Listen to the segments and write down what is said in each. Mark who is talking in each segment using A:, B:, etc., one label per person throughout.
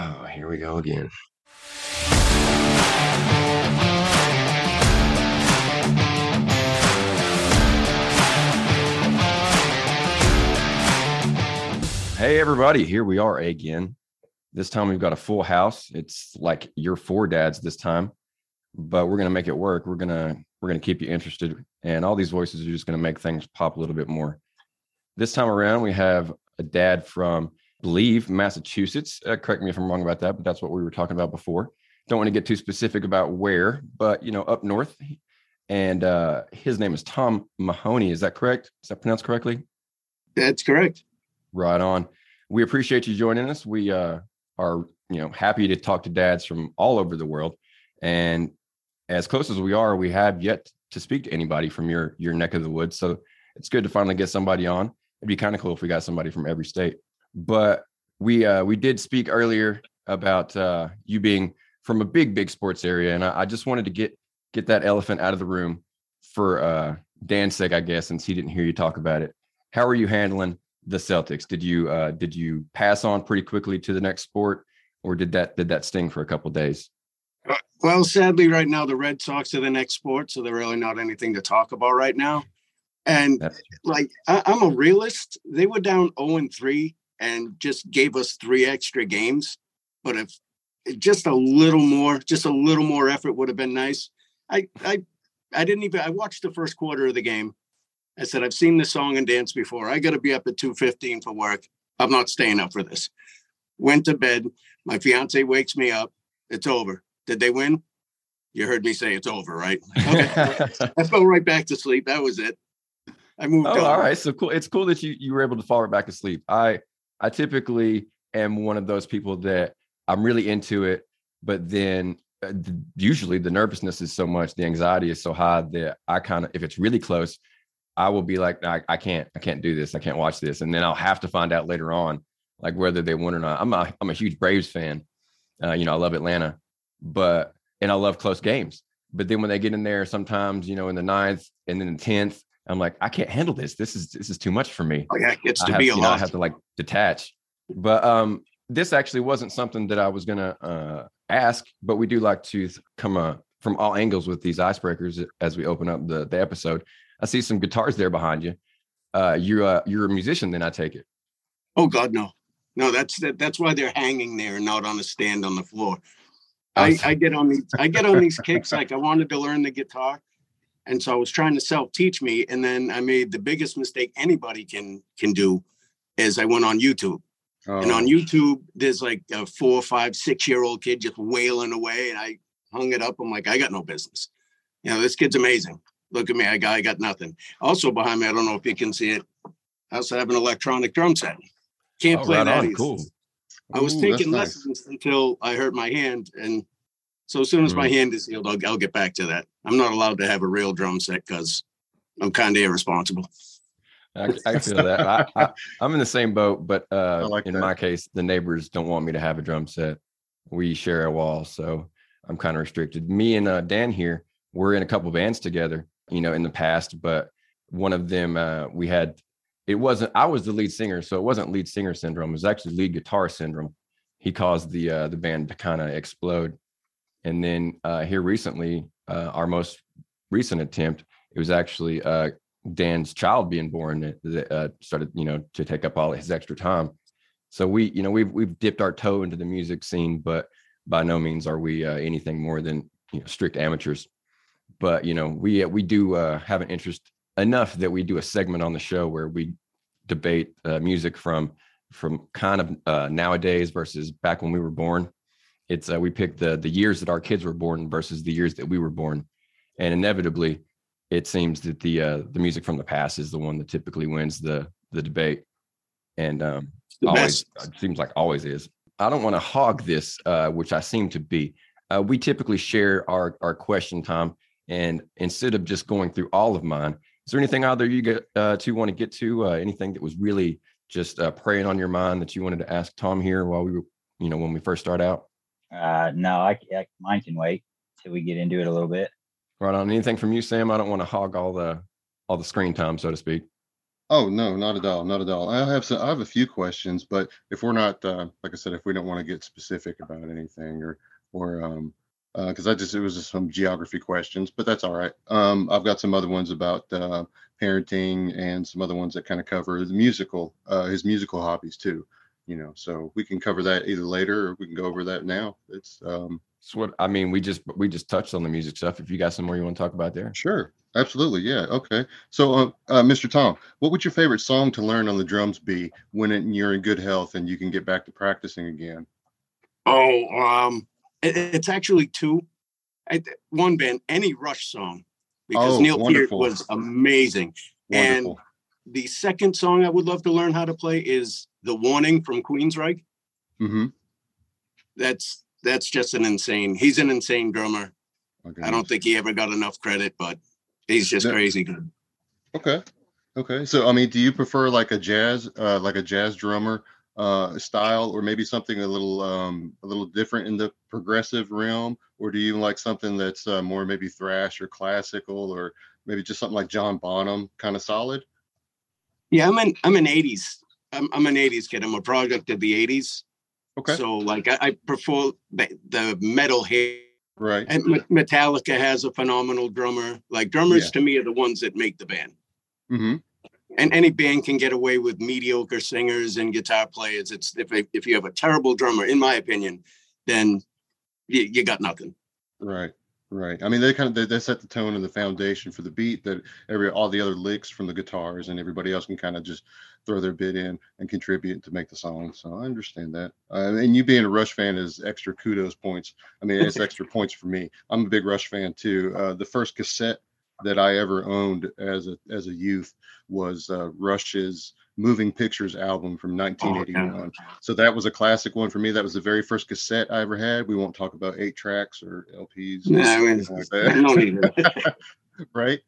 A: Oh, here we go again. Hey, everybody, here we are again. This time we've got a full house. It's like your four dads this time, but we're going to make it work. We're going to we're going to keep you interested and all these voices are just going to make things pop a little bit more. This time around we have a dad from believe Massachusetts. Uh, correct me if I'm wrong about that, but that's what we were talking about before. Don't want to get too specific about where, but you know, up north. And uh, his name is Tom Mahoney. Is that correct? Is that pronounced correctly?
B: That's correct.
A: Right on. We appreciate you joining us. We uh, are, you know, happy to talk to dads from all over the world. And as close as we are, we have yet to speak to anybody from your your neck of the woods. So it's good to finally get somebody on. It'd be kind of cool if we got somebody from every state. But we uh, we did speak earlier about uh, you being from a big big sports area, and I, I, just wanted to get get that elephant out of the room for uh, Dan's sake, I guess, since he didn't hear you talk about it. How are you handling the Celtics? Did you uh, did you pass on pretty quickly to the next sport, or did that did that sting for a couple days?
B: Uh, well, sadly, right now the Red Sox are the next sport, so they're really not anything to talk about right now. And like I, am a realist, they were down 0 and 3 and just gave us three extra games. But if just a little more, just a little more effort would have been nice. I I I didn't even I watched the first quarter of the game. I said, I've seen this song and dance before. I gotta be up at 2:15 for work. I'm not staying up for this. Went to bed. My fiance wakes me up. It's over. Did they win? You heard me say it's over, right? Okay. I fell right back to sleep. That was it. I moved.
A: Oh, on. all right. So cool. It's cool that you you were able to fall right back to sleep. I I typically am one of those people that I'm really into it, but then uh, usually the nervousness is so much, the anxiety is so high that I kind of, if it's really close, I will be like, I, I can't, I can't do this. I can't watch this. And then I'll have to find out later on, like whether they won or not. I'm a, I'm a huge Braves fan. Uh, you know, I love Atlanta, but, and I love close games. But then when they get in there, sometimes, you know, in the ninth and then the 10th, I'm like, I can't handle this. This is this is too much for me.
B: Oh yeah, it gets to
A: have,
B: be a lot.
A: Know, I have to like detach. But um, this actually wasn't something that I was gonna uh, ask, but we do like to come uh, from all angles with these icebreakers as we open up the the episode. I see some guitars there behind you. Uh, you're uh, you're a musician, then I take it.
B: Oh God, no, no. That's that, that's why they're hanging there and not on a stand on the floor. I, I get on these I get on these kicks like I wanted to learn the guitar and so I was trying to self teach me, and then I made the biggest mistake anybody can can do, is I went on YouTube, oh. and on oh. YouTube there's like a four, five, six year old kid just wailing away, and I hung it up. I'm like, I got no business. You know, this kid's amazing. Look at me, I got I got nothing. Also behind me, I don't know if you can see it. I also have an electronic drum set. Can't oh, play right that.
A: Cool.
B: I was taking lessons nice. until I hurt my hand, and so as soon as mm. my hand is healed, I'll, I'll get back to that. I'm not allowed to have a real drum set because I'm kind of irresponsible.
A: I, I, feel that. I, am in the same boat, but uh, like in that. my case, the neighbors don't want me to have a drum set. We share a wall, so I'm kind of restricted. Me and uh, Dan here, we're in a couple bands together, you know, in the past, but one of them uh, we had. It wasn't. I was the lead singer, so it wasn't lead singer syndrome. It was actually lead guitar syndrome. He caused the uh, the band to kind of explode and then uh, here recently, uh, our most recent attempt, it was actually uh, Dan's child being born that uh, started, you know, to take up all his extra time. So we, you know, we've we've dipped our toe into the music scene, but by no means are we uh, anything more than you know, strict amateurs. But you know, we we do uh, have an interest enough that we do a segment on the show where we debate music from from kind of nowadays versus back when we were born it's uh, we pick the the years that our kids were born versus the years that we were born, and inevitably, it seems that the uh, the music from the past is the one that typically wins the the debate, and um, always seems like always is. I don't want to hog this, uh, which I seem to be. Uh, we typically share our our question time, and instead of just going through all of mine, is there anything out there you get uh, to want to get to? Uh, anything that was really just uh, preying on your mind that you wanted to ask Tom here while we were, you know, when we first start out?
C: Uh, no, I, I mine can wait till we get into it a little bit.
A: Right on. Anything from you, Sam? I don't want to hog all the all the screen time, so to speak.
D: Oh no, not at all, not at all. I have some, I have a few questions, but if we're not, uh, like I said, if we don't want to get specific about anything or or um, because uh, I just it was just some geography questions, but that's all right. Um, I've got some other ones about uh, parenting and some other ones that kind of cover the musical, uh, his musical hobbies too. You know, so we can cover that either later or we can go over that now. It's um,
A: it's what I mean. We just we just touched on the music stuff. If you got some more you want to talk about there,
D: sure, absolutely, yeah, okay. So, uh, uh, Mr. Tom, what would your favorite song to learn on the drums be when it, you're in good health and you can get back to practicing again?
B: Oh, um, it, it's actually two. I, one band, any Rush song, because oh, Neil Peart was amazing. Wonderful. And the second song I would love to learn how to play is "The Warning" from Queensryche.
D: Mm-hmm.
B: That's that's just an insane. He's an insane drummer. Okay. I don't think he ever got enough credit, but he's just crazy good.
D: Okay. Okay. So I mean, do you prefer like a jazz, uh, like a jazz drummer uh, style, or maybe something a little um, a little different in the progressive realm, or do you like something that's uh, more maybe thrash or classical, or maybe just something like John Bonham, kind of solid?
B: Yeah, I'm an I'm an '80s. I'm, I'm an '80s kid. I'm a product of the '80s.
D: Okay.
B: So like I, I prefer the, the metal hair.
D: Right.
B: And Metallica has a phenomenal drummer. Like drummers yeah. to me are the ones that make the band.
D: Mm-hmm.
B: And any band can get away with mediocre singers and guitar players. It's if if you have a terrible drummer, in my opinion, then you, you got nothing.
D: Right. Right. I mean, they kind of they, they, set the tone and the foundation for the beat that every all the other licks from the guitars and everybody else can kind of just throw their bit in and contribute to make the song. So I understand that. Uh, and you being a Rush fan is extra kudos points. I mean, it's extra points for me. I'm a big Rush fan too. Uh, the first cassette that I ever owned as a as a youth was uh, Rush's Moving Pictures album from 1981. Oh, so that was a classic one for me. That was the very first cassette I ever had. We won't talk about eight tracks or LPs.
B: No, mean, like
D: right,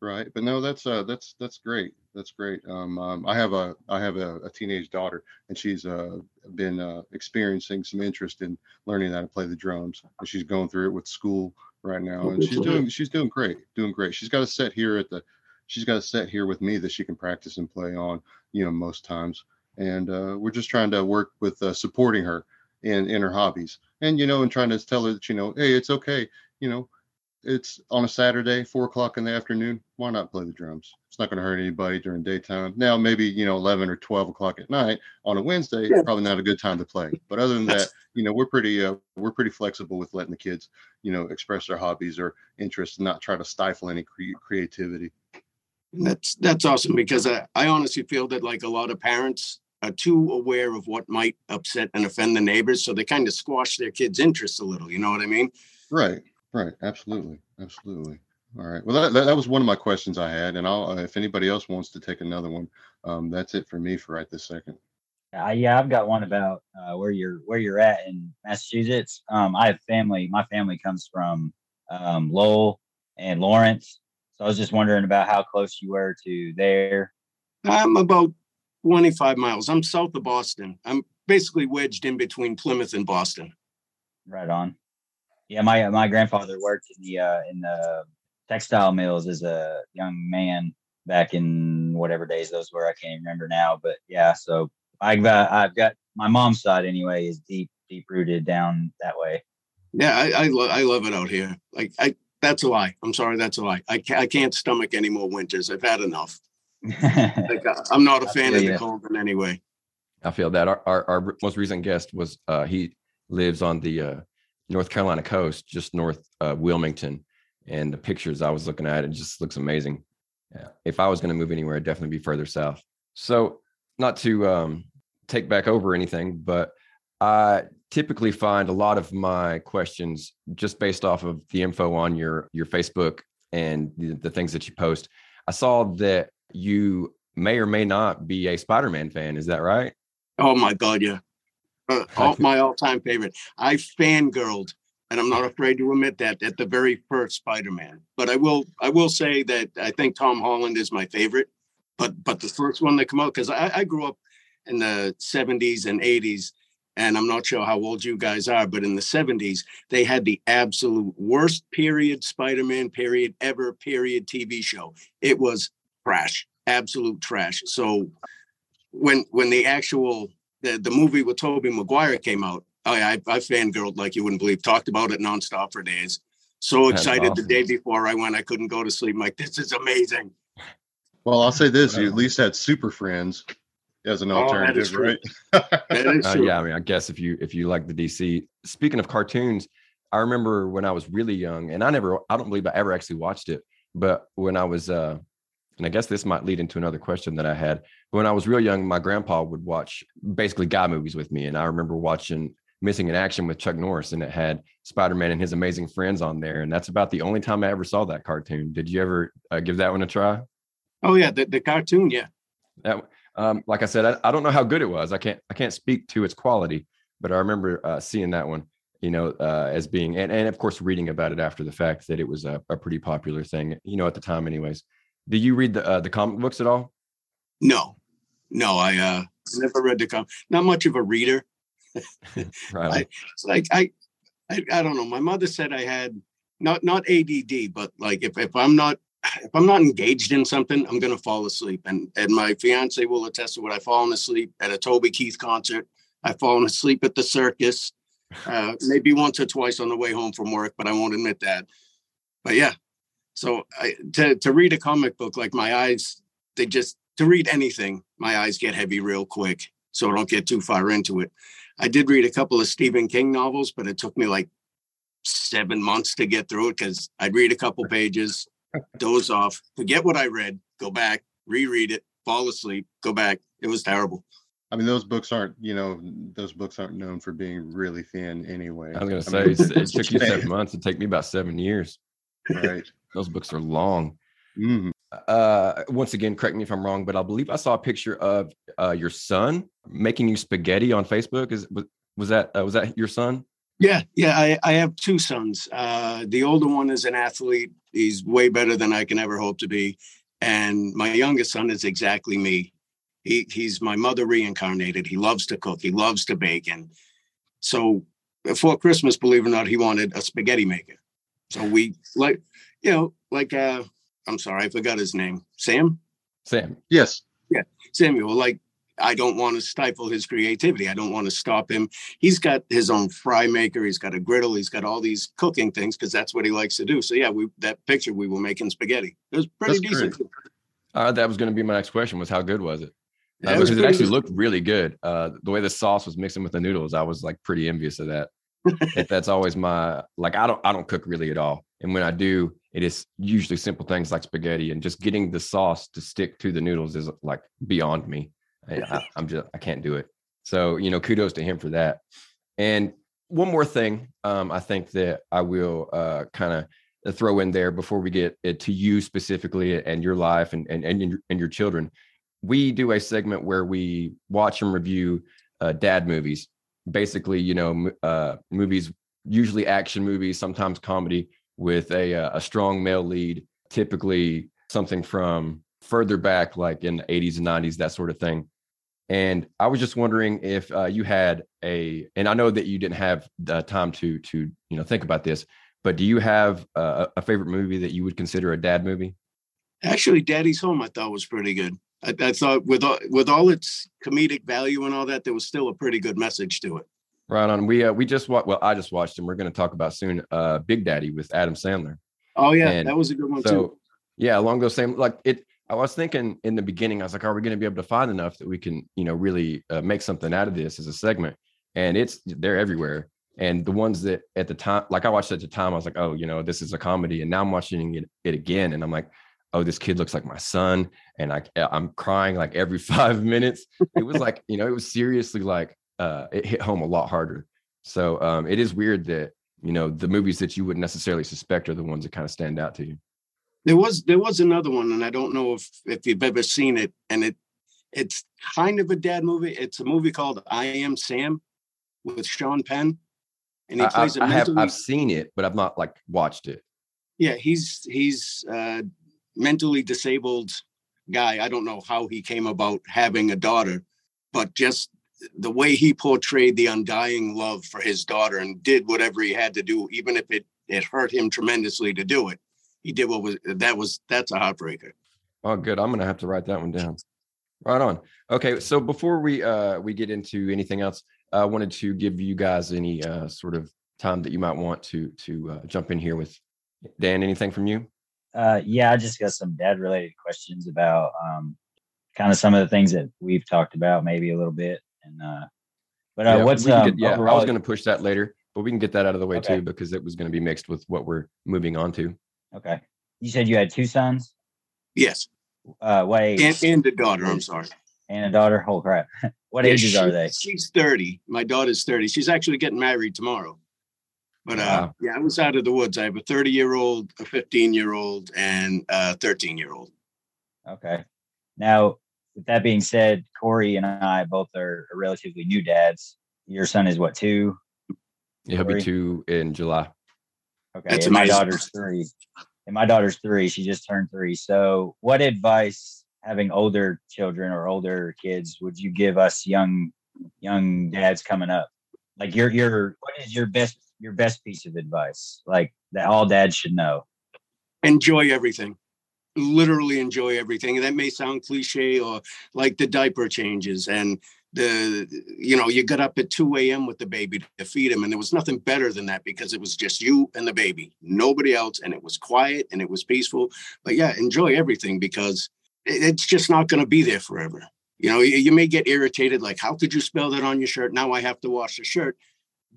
D: right. But no, that's uh, that's that's great. That's great. Um, um, I have a I have a, a teenage daughter, and she's uh, been uh, experiencing some interest in learning how to play the drums. And she's going through it with school right now, and she's doing she's doing great, doing great. She's got a set here at the she's got a set here with me that she can practice and play on, you know, most times. And uh, we're just trying to work with uh, supporting her in in her hobbies, and you know, and trying to tell her that you know, hey, it's okay, you know, it's on a Saturday, four o'clock in the afternoon. Why not play the drums? It's not going to hurt anybody during daytime. Now, maybe you know, eleven or twelve o'clock at night on a Wednesday, yeah. probably not a good time to play. But other than that, you know, we're pretty uh, we're pretty flexible with letting the kids, you know, express their hobbies or interests, and not try to stifle any cre- creativity.
B: That's that's awesome because I, I honestly feel that like a lot of parents are too aware of what might upset and offend the neighbors, so they kind of squash their kids' interests a little. You know what I mean?
D: Right, right, absolutely, absolutely. All right. Well, that, that, that was one of my questions I had, and I'll uh, if anybody else wants to take another one, um, that's it for me for right this second.
C: Uh, yeah, I've got one about uh, where you're where you're at in Massachusetts. Um, I have family. My family comes from um, Lowell and Lawrence, so I was just wondering about how close you were to there.
B: I'm about 25 miles. I'm south of Boston. I'm basically wedged in between Plymouth and Boston.
C: Right on. Yeah, my my grandfather worked in the uh, in the textile mills as a young man back in whatever days those were. I can't remember now, but yeah. So I've got I've got my mom's side anyway is deep deep rooted down that way.
B: Yeah, I I, lo- I love it out here. Like I that's a lie. I'm sorry. That's a lie. I can't, I can't stomach any more winters. I've had enough. like, uh, I'm not a fan of the cold in any way.
A: I feel that our, our, our most recent guest was uh, he lives on the uh, North Carolina coast, just north of Wilmington, and the pictures I was looking at it just looks amazing. Yeah. If I was going to move anywhere, it'd definitely be further south. So, not to um, take back over anything, but I typically find a lot of my questions just based off of the info on your your Facebook and the, the things that you post. I saw that you may or may not be a Spider-Man fan. Is that right?
B: Oh my God, yeah. Uh, all, my all-time favorite. I fangirled, and I'm not afraid to admit that at the very first Spider-Man. But I will, I will say that I think Tom Holland is my favorite. But but the first one that come out because I, I grew up in the 70s and 80s and I'm not sure how old you guys are, but in the 70s, they had the absolute worst period Spider Man period ever period TV show. It was trash. absolute trash. So when when the actual the, the movie with Tobey Maguire came out, I, I I fangirled like you wouldn't believe. Talked about it nonstop for days. So excited awesome. the day before I went, I couldn't go to sleep. I'm like, this is amazing.
D: Well, I'll say this: you at least had Super Friends as an oh, alternative, right?
A: uh, yeah, I mean, I guess if you if you like the DC. Speaking of cartoons, I remember when I was really young, and I never, I don't believe I ever actually watched it, but when I was, uh, and I guess this might lead into another question that I had. When I was real young, my grandpa would watch basically guy movies with me, and I remember watching Missing in Action with Chuck Norris, and it had Spider Man and his amazing friends on there, and that's about the only time I ever saw that cartoon. Did you ever uh, give that one a try?
B: Oh yeah, the, the cartoon, yeah.
A: That, um, like I said, I, I, don't know how good it was. I can't I can't speak to its quality, but I remember uh, seeing that one, you know, uh, as being and, and of course reading about it after the fact that it was a, a pretty popular thing, you know, at the time, anyways. Did you read the uh, the comic books at all?
B: No, no, I uh, never read the comic. Not much of a reader. right. I, like I, I, I don't know. My mother said I had not not ADD, but like if if I'm not if I'm not engaged in something, I'm gonna fall asleep. And and my fiance will attest to it. I've fallen asleep at a Toby Keith concert. I've fallen asleep at the circus, uh, maybe once or twice on the way home from work, but I won't admit that. But yeah, so I, to to read a comic book, like my eyes, they just to read anything, my eyes get heavy real quick. So I don't get too far into it. I did read a couple of Stephen King novels, but it took me like seven months to get through it because I'd read a couple pages, doze off, forget what I read, go back, reread it, fall asleep, go back. It was terrible.
D: I mean, those books aren't, you know, those books aren't known for being really thin anyway.
A: I was going to say, mean, it took you seven months. It take me about seven years.
D: Right.
A: those books are long.
D: Mm-hmm.
A: Uh, once again, correct me if I'm wrong, but I believe I saw a picture of uh, your son making you spaghetti on Facebook. Is was, that uh, was that your son?
B: Yeah, yeah. I, I have two sons. Uh, the older one is an athlete. He's way better than I can ever hope to be, and my youngest son is exactly me. He he's my mother reincarnated. He loves to cook. He loves to bake, and so before Christmas, believe it or not, he wanted a spaghetti maker. So we like, you know, like uh, I'm sorry, I forgot his name. Sam.
A: Sam.
D: Yes.
B: Yeah, Samuel. Like I don't want to stifle his creativity. I don't want to stop him. He's got his own fry maker. He's got a griddle. He's got all these cooking things because that's what he likes to do. So yeah, we that picture we were making spaghetti. It was pretty that's decent.
A: Uh, that was going to be my next question. Was how good was it? Uh, yeah, because it, it actually good. looked really good. Uh, the way the sauce was mixing with the noodles, I was like pretty envious of that. if that's always my like, I don't I don't cook really at all, and when I do, it is usually simple things like spaghetti, and just getting the sauce to stick to the noodles is like beyond me. I, am just I can't do it. So you know, kudos to him for that. And one more thing, um, I think that I will uh, kind of uh, throw in there before we get to you specifically and your life and and and your, and your children. We do a segment where we watch and review uh, dad movies. Basically, you know, uh, movies usually action movies, sometimes comedy with a uh, a strong male lead. Typically, something from further back, like in the 80s and 90s, that sort of thing. And I was just wondering if uh, you had a, and I know that you didn't have the time to to you know think about this, but do you have a, a favorite movie that you would consider a dad movie?
B: Actually, Daddy's Home I thought was pretty good. I, I thought with all, with all its comedic value and all that, there was still a pretty good message to it.
A: Right on. We uh, we just watched. Well, I just watched, and we're going to talk about soon. Uh, Big Daddy with Adam Sandler.
B: Oh yeah, and that was a good one so, too.
A: Yeah, along those same like it. I was thinking in the beginning, I was like, are we going to be able to find enough that we can, you know, really uh, make something out of this as a segment? And it's they're everywhere. And the ones that at the time, like I watched at the time, I was like, oh, you know, this is a comedy. And now I'm watching it, it again, and I'm like, oh, this kid looks like my son, and I I'm crying like every five minutes. It was like, you know, it was seriously like uh, it hit home a lot harder. So um, it is weird that you know the movies that you wouldn't necessarily suspect are the ones that kind of stand out to you.
B: There was there was another one, and I don't know if if you've ever seen it, and it it's kind of a dad movie. It's a movie called I Am Sam with Sean Penn,
A: and he plays I, I have I've seen it, but I've not like watched it.
B: Yeah, he's he's uh, mentally disabled guy. I don't know how he came about having a daughter, but just the way he portrayed the undying love for his daughter and did whatever he had to do, even if it it hurt him tremendously to do it he did what was that was that's a heartbreaker.
A: Oh, good. I'm gonna have to write that one down. Right on. Okay, so before we uh we get into anything else, I wanted to give you guys any uh sort of time that you might want to to uh, jump in here with. Dan, anything from you?
C: Uh, yeah, I just got some dad related questions about um, kind of some of the things that we've talked about, maybe a little bit. And uh, but uh, yeah, what's um,
A: get, yeah, I was going to push that later, but we can get that out of the way okay. too because it was going to be mixed with what we're moving on to.
C: Okay, you said you had two sons.
B: Yes.
C: Uh, what age?
B: And, and a daughter. I'm sorry.
C: And a daughter. Holy crap! what yeah, ages
B: she,
C: are they?
B: She's thirty. My daughter's thirty. She's actually getting married tomorrow. But uh, wow. yeah, I was out of the woods. I have a 30 year old, a 15 year old, and a 13 year old.
C: Okay. Now, with that being said, Corey and I both are relatively new dads. Your son is what, two?
A: Yeah, he'll be two in July.
C: Okay. That's and my daughter's three. And my daughter's three. She just turned three. So, what advice, having older children or older kids, would you give us young young dads coming up? Like your your what is your best your best piece of advice, like that all dads should know?
B: Enjoy everything. Literally enjoy everything. And that may sound cliche or like the diaper changes and the you know you got up at 2 a.m with the baby to feed him and there was nothing better than that because it was just you and the baby. Nobody else and it was quiet and it was peaceful. But yeah enjoy everything because it's just not going to be there forever. You know you, you may get irritated like how could you spell that on your shirt? Now i have to wash the shirt.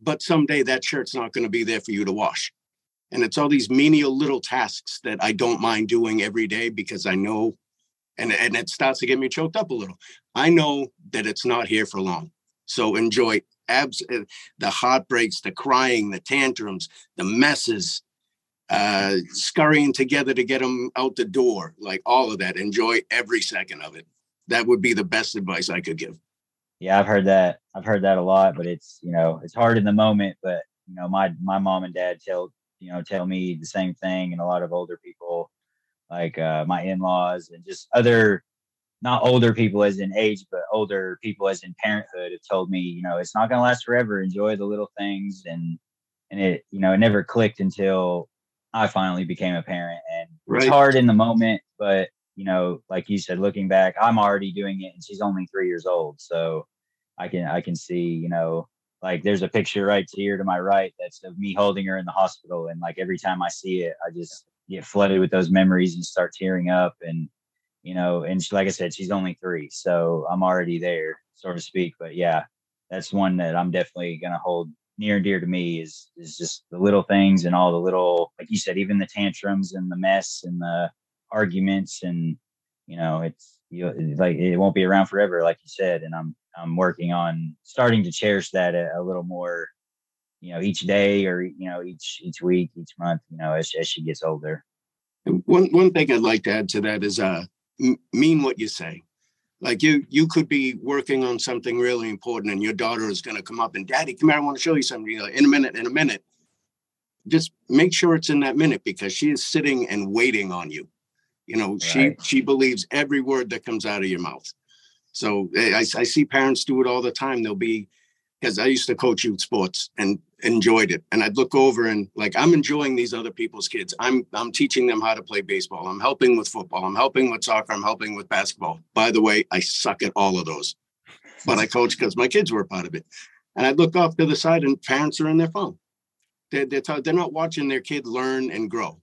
B: But someday that shirt's not going to be there for you to wash. And it's all these menial little tasks that I don't mind doing every day because I know, and, and it starts to get me choked up a little. I know that it's not here for long. So enjoy abs uh, the heartbreaks, the crying, the tantrums, the messes, uh, scurrying together to get them out the door, like all of that. Enjoy every second of it. That would be the best advice I could give
C: yeah, I've heard that. I've heard that a lot, but it's you know it's hard in the moment. But you know, my my mom and dad tell you know tell me the same thing, and a lot of older people, like uh, my in laws and just other, not older people as in age, but older people as in parenthood have told me, you know, it's not going to last forever. Enjoy the little things, and and it you know it never clicked until I finally became a parent, and right. it's hard in the moment, but you know, like you said, looking back, I'm already doing it and she's only three years old. So I can, I can see, you know, like there's a picture right here to my right that's of me holding her in the hospital. And like every time I see it, I just get flooded with those memories and start tearing up. And, you know, and she, like I said, she's only three. So I'm already there, so to speak. But yeah, that's one that I'm definitely going to hold near and dear to me is, is just the little things and all the little, like you said, even the tantrums and the mess and the, arguments and you know it's you like it won't be around forever like you said and i'm i'm working on starting to cherish that a, a little more you know each day or you know each each week each month you know as, as she gets older
B: one one thing i'd like to add to that is uh m- mean what you say like you you could be working on something really important and your daughter is going to come up and daddy come here i want to show you something in a minute in a minute just make sure it's in that minute because she is sitting and waiting on you you know, right. she she believes every word that comes out of your mouth. So eh, I, I see parents do it all the time. They'll be because I used to coach youth sports and enjoyed it. And I'd look over and like I'm enjoying these other people's kids. I'm I'm teaching them how to play baseball. I'm helping with football. I'm helping with soccer. I'm helping with basketball. By the way, I suck at all of those, but I coach because my kids were part of it. And I'd look off to the side and parents are in their phone. They're they're, t- they're not watching their kid learn and grow.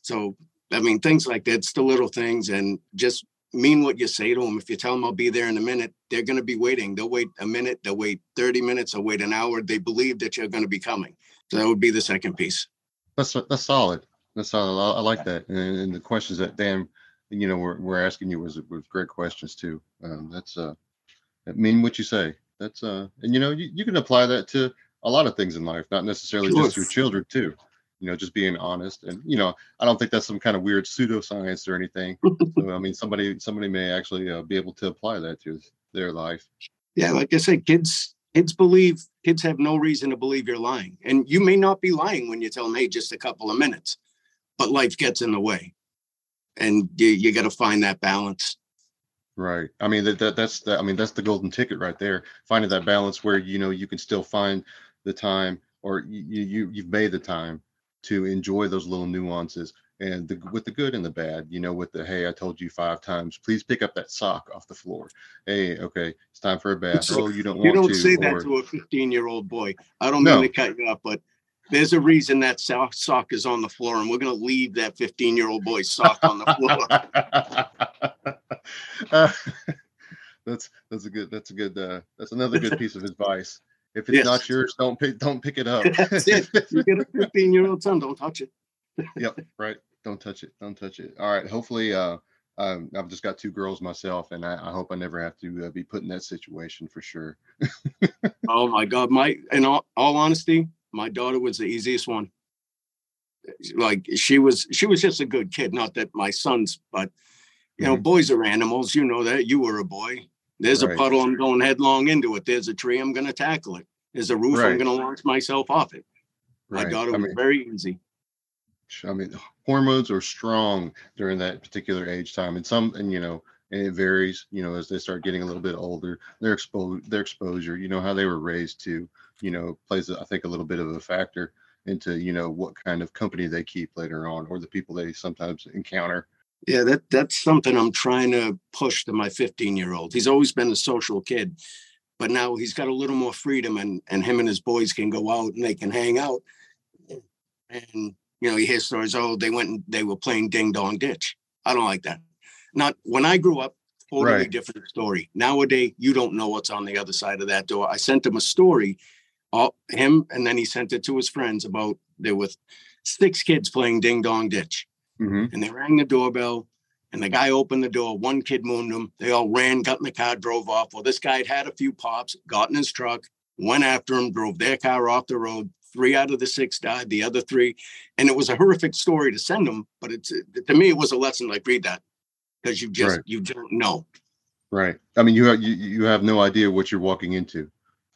B: So I mean, things like that. It's the little things, and just mean what you say to them. If you tell them I'll be there in a minute, they're going to be waiting. They'll wait a minute. They'll wait thirty minutes. They'll wait an hour. They believe that you're going to be coming. So that would be the second piece.
D: That's that's solid. That's solid. I, I like that. And, and, the questions that Dan, you know, we're, we're asking you was was great questions too. Um, that's uh, mean what you say. That's uh, and you know, you, you can apply that to a lot of things in life, not necessarily sure. just your children too you know, just being honest. And you know, I don't think that's some kind of weird pseudoscience or anything. so, I mean, somebody somebody may actually uh, be able to apply that to their life.
B: Yeah, like I said, kids kids believe kids have no reason to believe you're lying, and you may not be lying when you tell them, "Hey, just a couple of minutes," but life gets in the way, and you, you got to find that balance.
D: Right. I mean that, that that's the I mean that's the golden ticket right there. Finding that balance where you know you can still find the time or you you you've made the time to enjoy those little nuances and the, with the good and the bad, you know, with the hey, I told you five times, please pick up that sock off the floor. Hey, okay, it's time for a bath. oh, you don't
B: you
D: don't
B: to, say or, that to a 15 year old boy. I don't no. mean to cut you off, but there's a reason that sock, sock is on the floor, and we're going to leave that 15 year old boy's sock on the
D: floor. uh, that's that's a good that's a good uh, that's another good piece of advice. If it's yes. not yours, don't pick don't pick it up.
B: That's it. You get a 15 year old son, don't touch it.
D: yep, right. Don't touch it. Don't touch it. All right. Hopefully, uh, um, I've just got two girls myself, and I, I hope I never have to uh, be put in that situation for sure.
B: oh my God, my in all, all honesty, my daughter was the easiest one. Like she was, she was just a good kid. Not that my sons, but you know, mm-hmm. boys are animals. You know that. You were a boy. There's right. a puddle. I'm going headlong into it. There's a tree. I'm going to tackle it. There's a roof. Right. I'm going to launch myself off it. Right. I was mean, very easy.
D: I mean, hormones are strong during that particular age time, and some, and you know, and it varies. You know, as they start getting a little bit older, their exposure, their exposure, you know, how they were raised to, you know, plays I think a little bit of a factor into you know what kind of company they keep later on, or the people they sometimes encounter.
B: Yeah, that that's something I'm trying to push to my 15 year old. He's always been a social kid, but now he's got a little more freedom, and and him and his boys can go out and they can hang out, and you know, you hear stories, oh, they went and they were playing ding dong ditch. I don't like that. Not when I grew up, totally right. different story. Nowadays, you don't know what's on the other side of that door. I sent him a story, all, him, and then he sent it to his friends about there was six kids playing ding dong ditch. Mm-hmm. And they rang the doorbell, and the guy opened the door. One kid mooned them. They all ran, got in the car, drove off. Well, this guy had had a few pops, got in his truck, went after him, drove their car off the road, three out of the six died the other three and it was a horrific story to send them but it's to me it was a lesson like read that because you just right. you don't know
D: right i mean you have you, you have no idea what you're walking into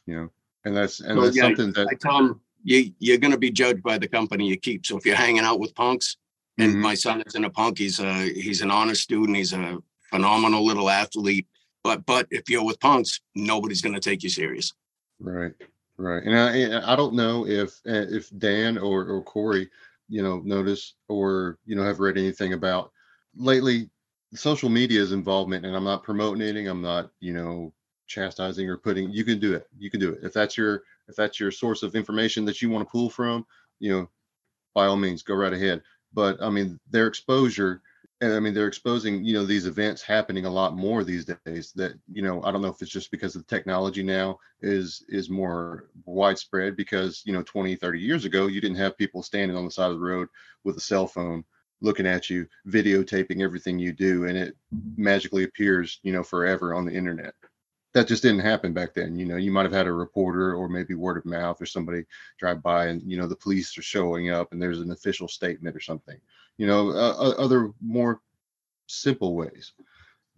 D: you know and that's and so, that's yeah, something that
B: i tell them you, you're going to be judged by the company you keep so if you're hanging out with punks and mm-hmm. my son isn't a punk he's a he's an honor student he's a phenomenal little athlete but but if you're with punks nobody's going to take you serious
D: right Right, and I I don't know if eh, if Dan or or Corey, you know, notice or you know have read anything about lately social media's involvement, and I'm not promoting anything. I'm not you know chastising or putting. You can do it. You can do it if that's your if that's your source of information that you want to pull from. You know, by all means, go right ahead. But I mean, their exposure and I mean they're exposing you know these events happening a lot more these days. That you know I don't know if it's just because the technology now is is more widespread because you know 20 30 years ago you didn't have people standing on the side of the road with a cell phone looking at you videotaping everything you do and it magically appears you know forever on the internet that just didn't happen back then. You know, you might have had a reporter or maybe word of mouth or somebody drive by and, you know, the police are showing up and there's an official statement or something, you know, uh, other more simple ways.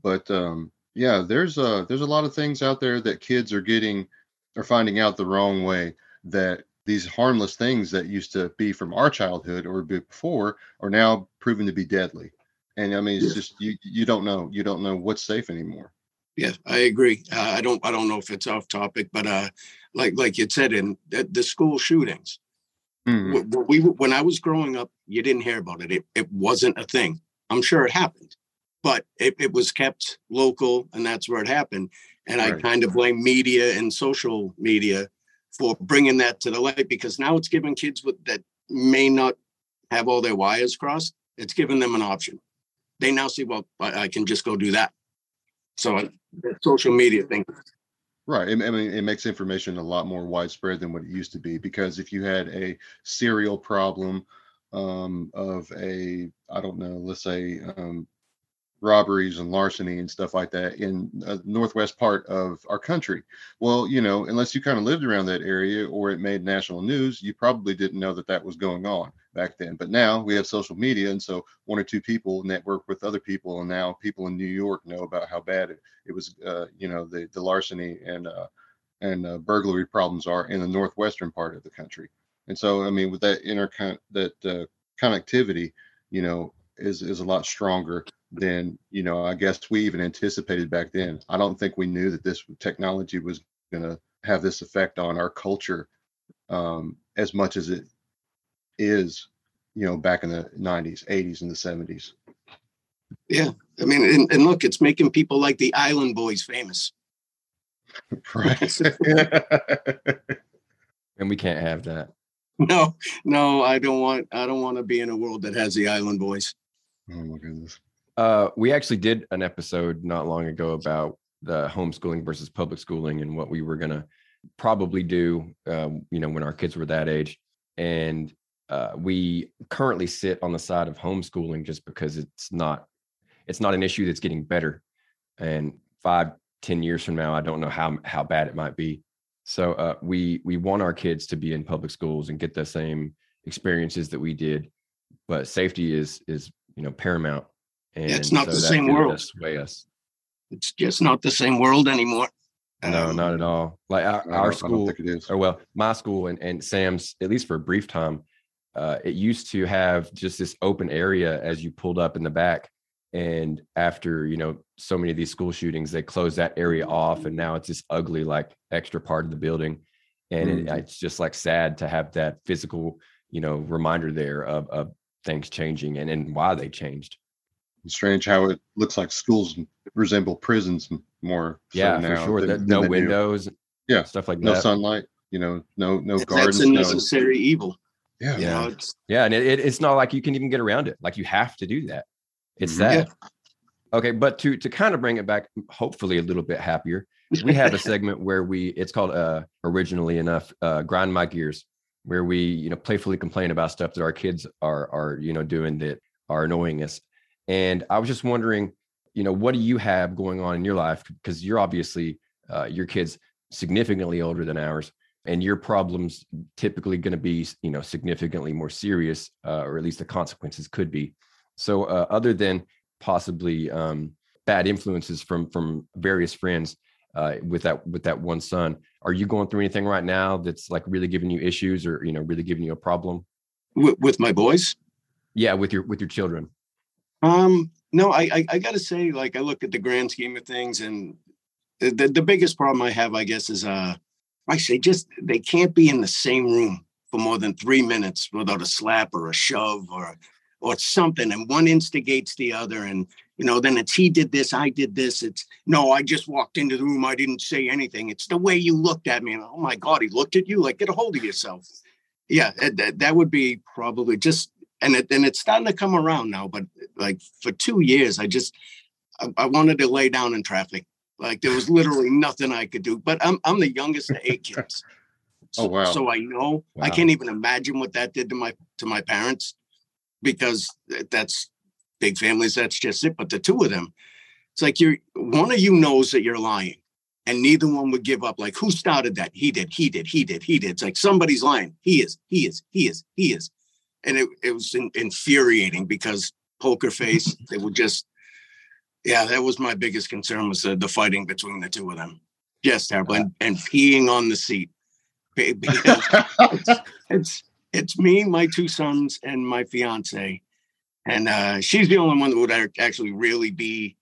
D: But um, yeah, there's a, there's a lot of things out there that kids are getting, or finding out the wrong way that these harmless things that used to be from our childhood or before are now proven to be deadly. And I mean, it's just, you, you don't know, you don't know what's safe anymore.
B: Yeah, I agree. Uh, I don't. I don't know if it's off topic, but uh, like like you said in the, the school shootings, mm-hmm. we, when I was growing up, you didn't hear about it. It it wasn't a thing. I'm sure it happened, but it, it was kept local, and that's where it happened. And right. I kind of blame media and social media for bringing that to the light because now it's giving kids with, that may not have all their wires crossed. It's giving them an option. They now see, well, I, I can just go do that. So the social media thing.
D: Right. I mean, it makes information a lot more widespread than what it used to be because if you had a serial problem um, of a, I don't know, let's say um, robberies and larceny and stuff like that in the northwest part of our country. Well, you know, unless you kind of lived around that area or it made national news, you probably didn't know that that was going on back then. But now we have social media, and so one or two people network with other people, and now people in New York know about how bad it, it was. Uh, you know, the the larceny and uh, and uh, burglary problems are in the northwestern part of the country. And so, I mean, with that inter that uh, connectivity, you know, is is a lot stronger than you know i guess we even anticipated back then i don't think we knew that this technology was going to have this effect on our culture um, as much as it is you know, back in the 90s, 80s, and the 70s.
B: Yeah. I mean, and, and look, it's making people like the Island Boys famous.
D: Right.
A: and we can't have that.
B: No, no, I don't want I don't want to be in a world that has the Island Boys.
D: Oh my goodness.
A: Uh, we actually did an episode not long ago about the homeschooling versus public schooling and what we were gonna probably do, um, you know, when our kids were that age. And uh, we currently sit on the side of homeschooling just because it's not it's not an issue that's getting better. And five, ten years from now, I don't know how how bad it might be. So uh, we we want our kids to be in public schools and get the same experiences that we did, but safety is is you know paramount.
B: And it's not so the same world. Sway us. It's just not the same world anymore.
A: No, um, not at all. Like our, our school, or well, my school and, and Sam's, at least for a brief time, uh, it used to have just this open area as you pulled up in the back. And after you know so many of these school shootings they closed that area off and now it's this ugly like extra part of the building. And mm-hmm. it, it's just like sad to have that physical you know reminder there of, of things changing and, and why they changed.
D: It's strange how it looks like schools resemble prisons more
A: yeah so for sure. than, no windows
D: yeah
A: stuff like
D: no
A: that.
D: no sunlight you know no no gardens
B: that's a necessary no, evil
D: yeah
A: yeah, yeah and it, it's not like you can even get around it like you have to do that it's mm-hmm. that. Yeah. Okay, but to to kind of bring it back, hopefully a little bit happier, we have a segment where we it's called uh originally enough uh grind my gears, where we you know playfully complain about stuff that our kids are are you know doing that are annoying us. And I was just wondering, you know, what do you have going on in your life? Because you're obviously uh, your kids significantly older than ours, and your problems typically going to be you know significantly more serious, uh, or at least the consequences could be. So uh, other than possibly um, bad influences from from various friends uh, with that with that one son, are you going through anything right now that's like really giving you issues or you know really giving you a problem?
B: With, with my boys?
A: Yeah, with your with your children.
B: Um, no, I, I, I got to say, like, I look at the grand scheme of things, and the, the, the biggest problem I have, I guess, is uh, I say just they can't be in the same room for more than three minutes without a slap or a shove or or something and one instigates the other and you know then it's he did this i did this it's no i just walked into the room i didn't say anything. It's the way you looked at me and oh my god he looked at you like get a hold of yourself. Yeah that, that would be probably just and it, and it's starting to come around now but like for two years i just I, I wanted to lay down in traffic like there was literally nothing i could do but i'm i'm the youngest of eight kids
D: so, oh wow
B: so i know wow. i can't even imagine what that did to my to my parents because that's big families. That's just it. But the two of them, it's like you're one of you knows that you're lying, and neither one would give up. Like who started that? He did. He did. He did. He did. It's like somebody's lying. He is. He is. He is. He is. And it, it was in, infuriating because poker face. they would just. Yeah, that was my biggest concern was the, the fighting between the two of them. Yes, terrible. And, and peeing on the seat. it's, it's it's me, my two sons, and my fiance. And uh, she's the only one that would actually really be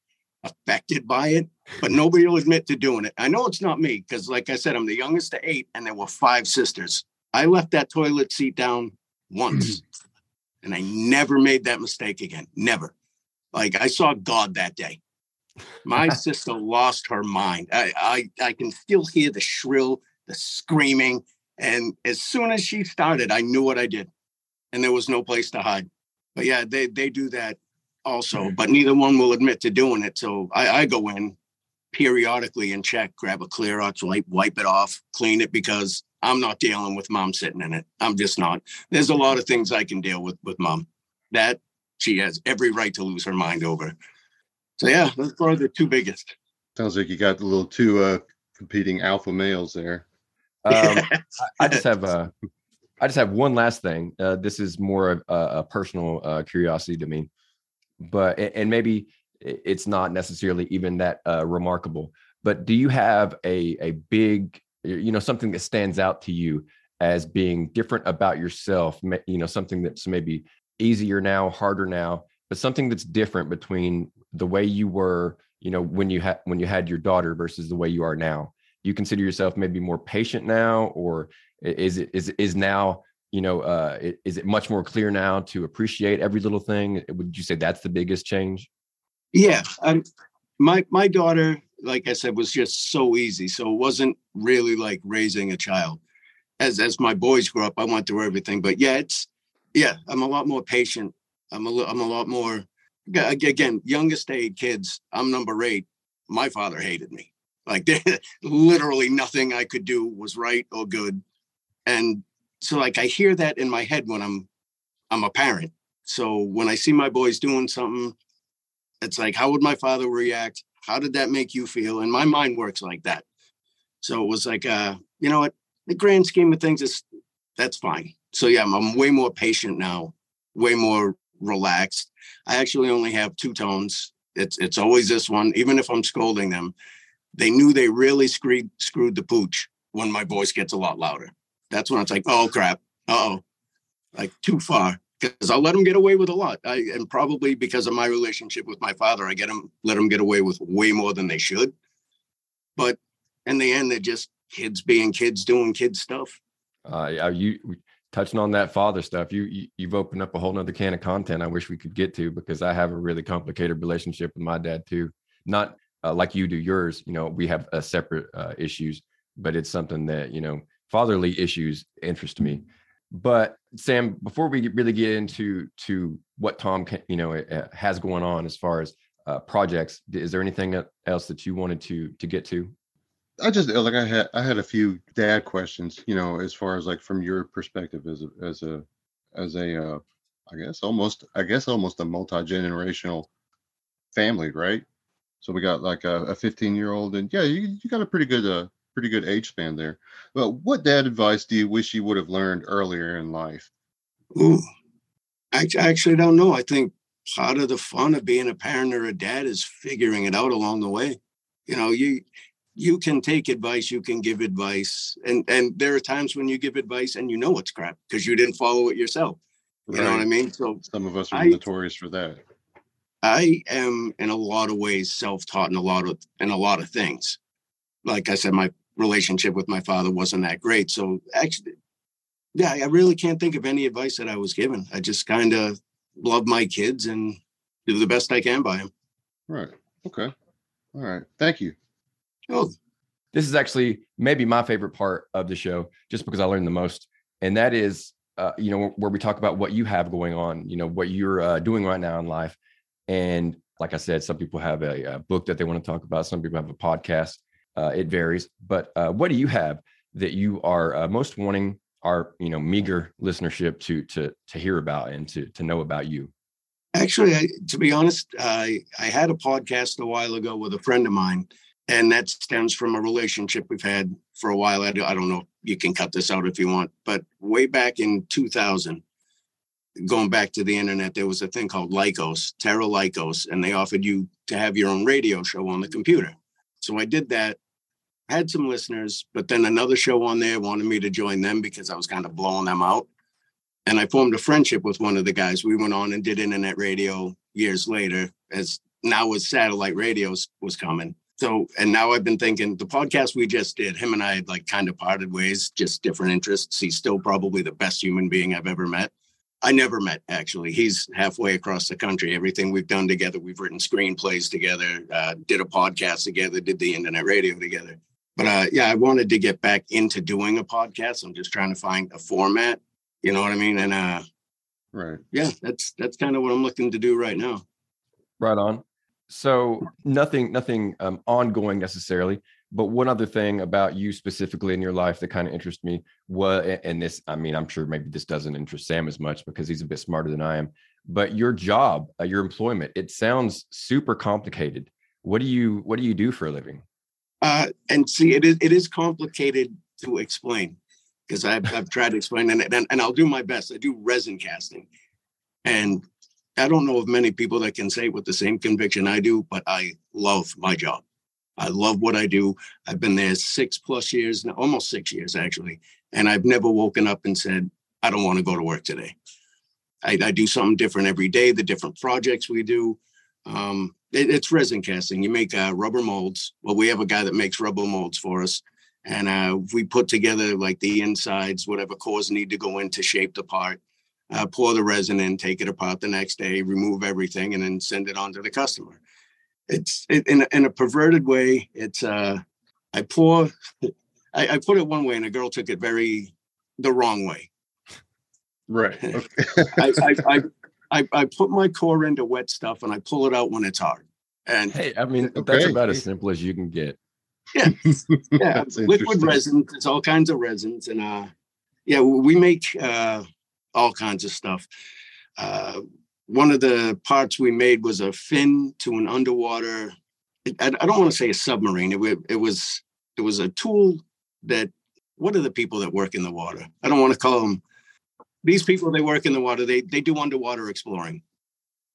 B: affected by it, but nobody will admit to doing it. I know it's not me because, like I said, I'm the youngest of eight, and there were five sisters. I left that toilet seat down once, and I never made that mistake again. Never. Like I saw God that day. My sister lost her mind. I, I I can still hear the shrill, the screaming, and as soon as she started, I knew what I did, and there was no place to hide. But yeah, they they do that also, mm-hmm. but neither one will admit to doing it. So I, I go in periodically and check, grab a Clorox wipe, wipe it off, clean it because I'm not dealing with mom sitting in it. I'm just not. There's a lot of things I can deal with with mom that she has every right to lose her mind over. So yeah, those are the two biggest.
D: Sounds like you got the little two uh, competing alpha males there.
A: Um, I, just have a, I just have one last thing. Uh, this is more of a, a personal uh, curiosity to me, but and maybe it's not necessarily even that uh, remarkable. But do you have a a big, you know, something that stands out to you as being different about yourself? You know, something that's maybe easier now, harder now, but something that's different between the way you were, you know, when you had when you had your daughter versus the way you are now you consider yourself maybe more patient now or is it is is now you know, uh, is it much more clear now to appreciate every little thing? Would you say that's the biggest change?
B: Yeah, my my daughter, like I said, was just so easy. So it wasn't really like raising a child. As as my boys grew up, I went through everything. But yeah, it's yeah, I'm a lot more patient. I'm a I'm a lot more again youngest age kids. I'm number eight. My father hated me. Like literally nothing I could do was right or good, and so like I hear that in my head when I'm I'm a parent. So when I see my boys doing something, it's like, how would my father react? How did that make you feel? And my mind works like that. So it was like, uh, you know what? The grand scheme of things is that's fine. So yeah, I'm, I'm way more patient now, way more relaxed. I actually only have two tones. It's it's always this one, even if I'm scolding them. They knew they really screwed screwed the pooch when my voice gets a lot louder. That's when it's like, oh crap, oh, like too far. Because I'll let them get away with a lot. I and probably because of my relationship with my father, I get them let them get away with way more than they should. But in the end, they're just kids being kids doing kid stuff.
A: Uh, you touching on that father stuff, you, you you've opened up a whole nother can of content. I wish we could get to because I have a really complicated relationship with my dad too. Not uh, like you do yours. You know, we have uh, separate uh, issues, but it's something that you know fatherly issues interest me. But Sam, before we really get into to what Tom can, you know uh, has going on as far as uh, projects, is there anything else that you wanted to to get to?
D: I just like I had I had a few dad questions, you know, as far as like from your perspective as a as a as a uh, I guess almost I guess almost a multi generational family, right? So we got like a, a 15 year old, and yeah, you, you got a pretty good uh, pretty good age span there. But what dad advice do you wish you would have learned earlier in life?
B: Ooh, I actually don't know. I think part of the fun of being a parent or a dad is figuring it out along the way. You know, you you can take advice, you can give advice, and and there are times when you give advice and you know it's crap because you didn't follow it yourself. You right. know what I mean?
D: So some of us are I, notorious for that.
B: I am in a lot of ways self-taught in a lot of in a lot of things. Like I said, my relationship with my father wasn't that great. So actually, yeah, I really can't think of any advice that I was given. I just kind of love my kids and do the best I can by them.
D: Right. Okay. All right. Thank you.
B: Oh,
A: this is actually maybe my favorite part of the show, just because I learned the most, and that is, uh, you know, where we talk about what you have going on, you know, what you're uh, doing right now in life, and like I said, some people have a, a, book that they want to talk about. Some people have a podcast. Uh, it varies, but uh, what do you have that you are uh, most wanting our you know meager listenership to to to hear about and to to know about you?
B: Actually, I, to be honest, I I had a podcast a while ago with a friend of mine, and that stems from a relationship we've had for a while. I, don't know. You can cut this out if you want, but way back in 2000, going back to the internet, there was a thing called Lycos, Terra Lycos, and they offered you to have your own radio show on the computer. So I did that had some listeners, but then another show on there wanted me to join them because I was kind of blowing them out. And I formed a friendship with one of the guys. We went on and did internet radio years later, as now as satellite radios was coming. So, and now I've been thinking the podcast we just did, him and I had like kind of parted ways, just different interests. He's still probably the best human being I've ever met. I never met actually. He's halfway across the country. Everything we've done together, we've written screenplays together, uh, did a podcast together, did the internet radio together but uh, yeah, I wanted to get back into doing a podcast. I'm just trying to find a format. You know what I mean? And uh,
D: right,
B: yeah, that's that's kind of what I'm looking to do right now.
A: Right on. So nothing, nothing um, ongoing necessarily. But one other thing about you specifically in your life that kind of interests me was, and this, I mean, I'm sure maybe this doesn't interest Sam as much because he's a bit smarter than I am. But your job, uh, your employment, it sounds super complicated. What do you What do you do for a living?
B: Uh, and see, it is it is complicated to explain because I've I've tried to explain and, and and I'll do my best. I do resin casting, and I don't know of many people that can say with the same conviction I do, but I love my job. I love what I do. I've been there six plus years almost six years actually, and I've never woken up and said I don't want to go to work today. I, I do something different every day. The different projects we do. Um, it, it's resin casting. You make uh, rubber molds. Well, we have a guy that makes rubber molds for us, and uh, we put together like the insides, whatever cores need to go in to shape the part. Uh, pour the resin in, take it apart the next day, remove everything, and then send it on to the customer. It's it, in a, in a perverted way. It's uh, I pour, I, I put it one way, and a girl took it very the wrong way.
D: Right.
B: Okay. I, I, I, I, I put my core into wet stuff and I pull it out when it's hard. And
A: hey, I mean okay. that's about as simple as you can get.
B: Yeah, yeah. Liquid resin. There's all kinds of resins, and uh, yeah, we make uh, all kinds of stuff. Uh, one of the parts we made was a fin to an underwater. I, I don't want to say a submarine. It, it was it was a tool that. What are the people that work in the water? I don't want to call them these people they work in the water they they do underwater exploring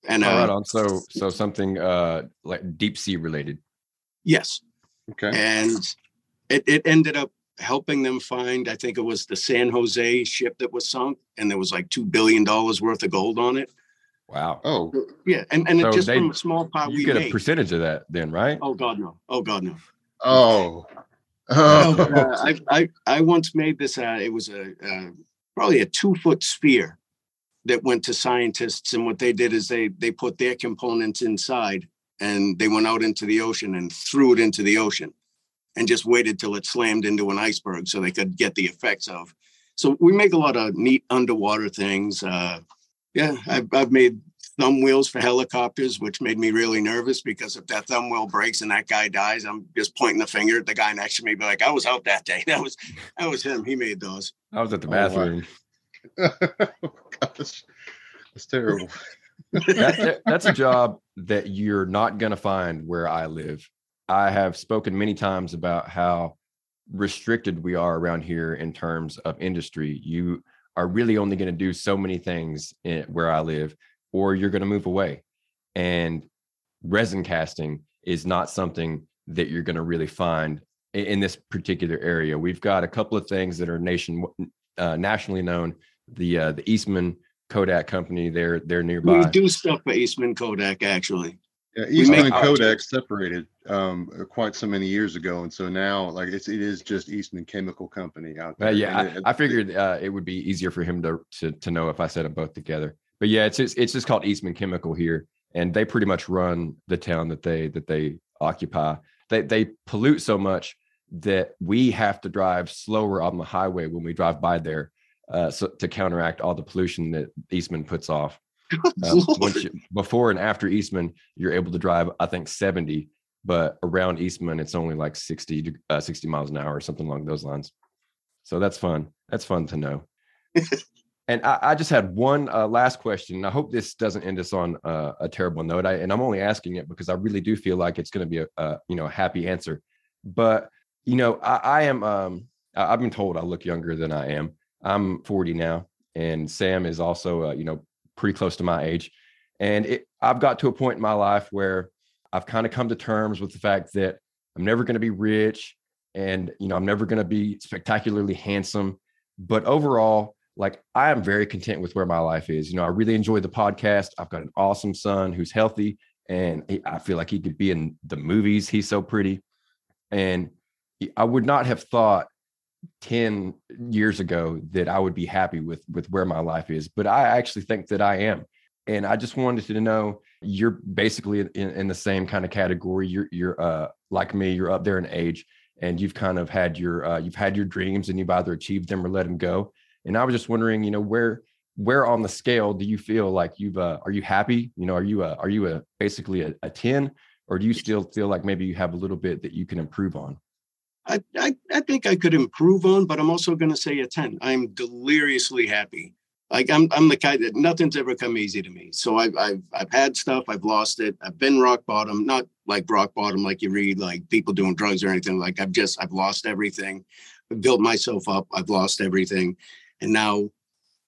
A: and uh, right on so so something uh like deep sea related
B: yes
D: okay
B: and it, it ended up helping them find i think it was the san jose ship that was sunk and there was like two billion dollars worth of gold on it.
A: Wow.
D: Oh.
B: Yeah and and so it just they, from a small part
A: you
B: we
A: get
B: made.
A: a percentage of that then right?
B: Oh god no. Oh god no.
D: Oh.
B: Oh, uh, I, I I once made this. Uh, it was a, uh, probably a two foot sphere that went to scientists and what they did is they they put their components inside and they went out into the ocean and threw it into the ocean and just waited till it slammed into an iceberg so they could get the effects of so we make a lot of neat underwater things uh, yeah I've, I've made thumb wheels for helicopters which made me really nervous because if that thumb wheel breaks and that guy dies i'm just pointing the finger at the guy next to me be like i was out that day that was that was him he made those
A: I was at the bathroom.
D: Oh, Gosh, that's terrible.
A: that, that's a job that you're not going to find where I live. I have spoken many times about how restricted we are around here in terms of industry. You are really only going to do so many things in, where I live, or you're going to move away. And resin casting is not something that you're going to really find in this particular area. We've got a couple of things that are nation uh, nationally known. The uh, the Eastman Kodak company, they're they're nearby.
B: We do stuff for Eastman Kodak actually.
D: Yeah, Eastman and Kodak separated um, quite so many years ago, and so now like it's it is just Eastman Chemical Company out there.
A: Uh, yeah,
D: it,
A: I, I, figured uh, it would be easier for him to, to to know if I said them both together. But yeah, it's just, it's just called Eastman Chemical here, and they pretty much run the town that they that they occupy. They they pollute so much that we have to drive slower on the highway when we drive by there uh, so, to counteract all the pollution that Eastman puts off. Uh, you, before and after Eastman, you're able to drive, I think, 70, but around Eastman, it's only like 60, uh, 60 miles an hour or something along those lines. So that's fun. That's fun to know. and I, I, just had one uh, last question. I hope this doesn't end us on uh, a terrible note. I, and I'm only asking it because I really do feel like it's going to be a, a, you know a happy answer. But you know, I, I am. Um, I've been told I look younger than I am. I'm 40 now, and Sam is also, uh, you know, pretty close to my age. And it, I've got to a point in my life where I've kind of come to terms with the fact that I'm never going to be rich, and you know, I'm never going to be spectacularly handsome. But overall, like I am very content with where my life is. You know, I really enjoy the podcast. I've got an awesome son who's healthy, and he, I feel like he could be in the movies. He's so pretty, and I would not have thought 10 years ago that I would be happy with with where my life is, but I actually think that I am. And I just wanted to know you're basically in, in the same kind of category. You're you're uh like me, you're up there in age and you've kind of had your uh, you've had your dreams and you've either achieved them or let them go. And I was just wondering, you know, where where on the scale do you feel like you've uh, are you happy? You know, are you a are you a basically a, a 10 or do you still feel like maybe you have a little bit that you can improve on?
B: I, I, I think I could improve on, but I'm also going to say a 10. I'm deliriously happy. Like I'm, I'm the kind that nothing's ever come easy to me. So I've, I've, I've had stuff, I've lost it. I've been rock bottom, not like rock bottom, like you read, like people doing drugs or anything. Like I've just, I've lost everything. I've built myself up. I've lost everything. And now,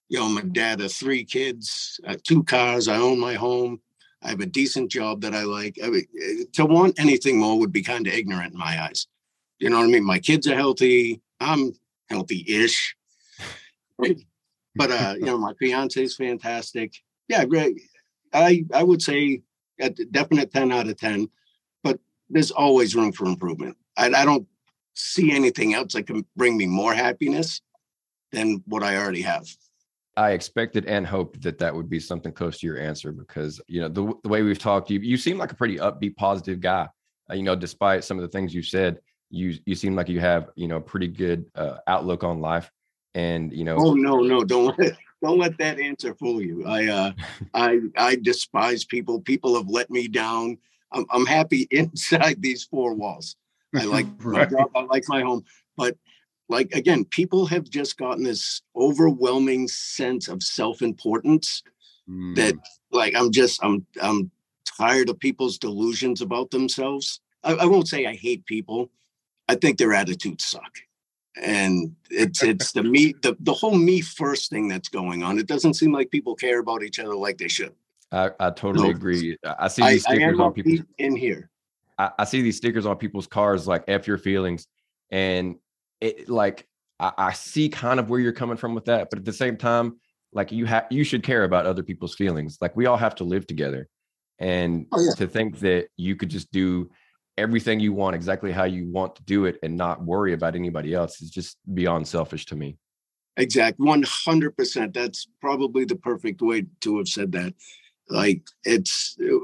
B: you know, a dad of three kids, two cars. I own my home. I have a decent job that I like. I mean, eh, to want anything more would be kind of ignorant in my eyes. You know what I mean? My kids are healthy. I'm healthy-ish. but uh, you know, my fiance is fantastic. Yeah, great. I I would say a definite 10 out of 10, but there's always room for improvement. I, I don't see anything else that can bring me more happiness than what I already have.
A: I expected and hoped that that would be something close to your answer because you know the, the way we've talked, you you seem like a pretty upbeat, positive guy. Uh, you know, despite some of the things you've said, you you seem like you have you know a pretty good uh, outlook on life, and you know.
B: Oh no, no, don't let don't let that answer fool you. I uh, I I despise people. People have let me down. I'm I'm happy inside these four walls. I like right. my job. I like my home, but like again people have just gotten this overwhelming sense of self-importance mm. that like i'm just i'm i'm tired of people's delusions about themselves I, I, won't say i hate people i think their attitudes suck. And it's it's the me the, the whole me first thing that's going on. It doesn't seem like people care about each other like they should.
A: I, I totally agree. I see these I, stickers on people
B: in here.
A: I, I see these stickers on people's cars like f your feelings. And it like I, I see kind of where you're coming from with that, but at the same time, like you have you should care about other people's feelings. Like we all have to live together. And oh, yeah. to think that you could just do everything you want exactly how you want to do it and not worry about anybody else is just beyond selfish to me.
B: Exact 100%. That's probably the perfect way to have said that. Like it's uh,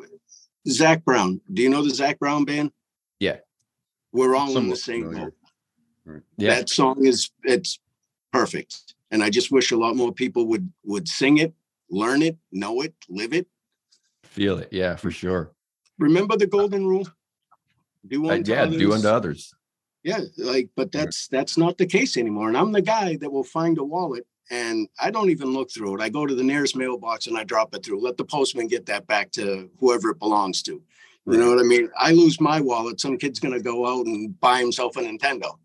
B: Zac Brown. Do you know the Zac Brown band?
A: Yeah.
B: We're all Somewhat in the same boat. Yeah. That song is it's perfect. And I just wish a lot more people would would sing it, learn it, know it, live it.
A: Feel it. Yeah, for sure.
B: Remember the golden rule?
A: Do uh, unto uh, yeah, others. do unto others.
B: Yeah, like, but that's that's not the case anymore. And I'm the guy that will find a wallet and I don't even look through it. I go to the nearest mailbox and I drop it through. Let the postman get that back to whoever it belongs to. You know what I mean? I lose my wallet. Some kid's gonna go out and buy himself a Nintendo.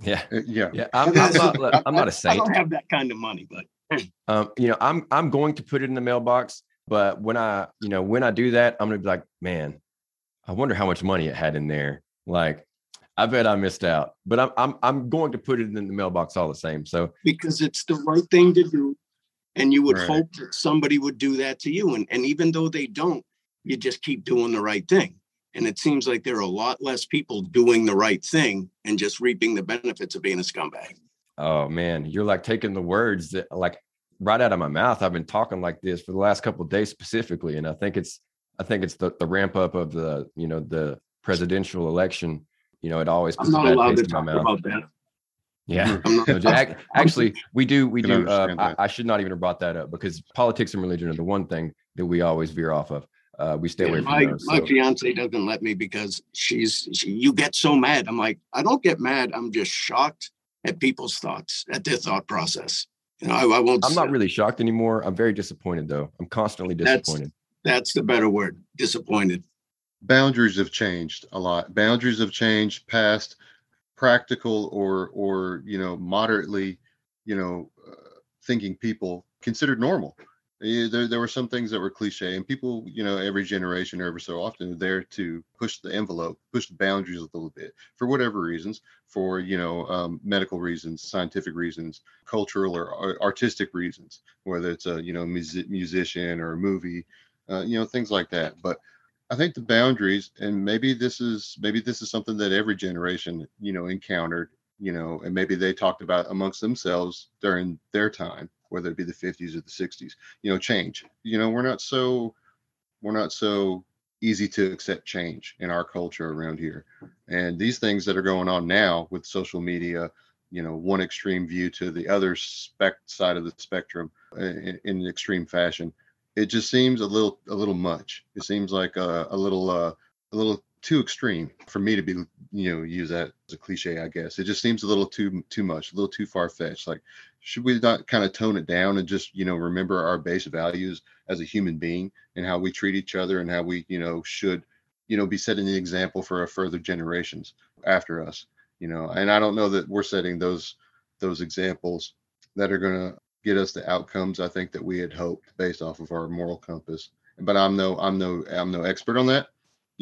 A: Yeah,
D: uh, yeah,
A: yeah. I'm, I'm, not. I'm not a saint.
B: I don't have that kind of money, but
A: um, you know, I'm I'm going to put it in the mailbox. But when I, you know, when I do that, I'm gonna be like, man, I wonder how much money it had in there. Like, I bet I missed out. But I'm I'm I'm going to put it in the mailbox all the same. So
B: because it's the right thing to do, and you would right. hope that somebody would do that to you, and and even though they don't, you just keep doing the right thing. And it seems like there are a lot less people doing the right thing and just reaping the benefits of being a scumbag.
A: Oh man, you're like taking the words that like right out of my mouth. I've been talking like this for the last couple of days specifically, and I think it's I think it's the the ramp up of the you know the presidential election. You know, it always
B: puts I'm not allowed to talk about that.
A: Yeah, not, actually, we do. We do. Uh, I, I, should not even have brought that up because politics and religion are the one thing that we always veer off of uh, we stay yeah, away from
B: my,
A: those.
B: My so. fiance doesn't let me because she's she, you get so mad. I'm like, I don't get mad. I'm just shocked at people's thoughts, at their thought process. You know, I, I won't.
A: I'm not really shocked anymore. I'm very disappointed though. I'm constantly disappointed.
B: That's, the better word. Disappointed.
D: Boundaries have changed a lot. Boundaries have changed past practical or or you know moderately you know uh, thinking people considered normal there, there were some things that were cliche and people you know every generation ever so often are there to push the envelope push the boundaries a little bit for whatever reasons for you know um, medical reasons scientific reasons cultural or artistic reasons whether it's a you know music, musician or a movie uh, you know things like that. But i think the boundaries and maybe this is maybe this is something that every generation you know encountered you know and maybe they talked about amongst themselves during their time whether it be the 50s or the 60s you know change. You know we're not so we're not so easy to accept change in our culture around here. And these things that are going on now with social media you know one extreme view to the other spec side of the spectrum uh, in, in extreme fashion it just seems a little a little much. It seems like a, a little uh, a little too extreme for me to be you know use that as a cliche i guess. It just seems a little too too much a little too far fetched like should we not kind of tone it down and just you know remember our base values as a human being and how we treat each other and how we you know should you know be setting the example for our further generations after us you know? And i don't know that we're setting those those examples that are going to get us the outcomes i think that we had hoped based off of our moral compass but i'm no i'm no i'm no expert on that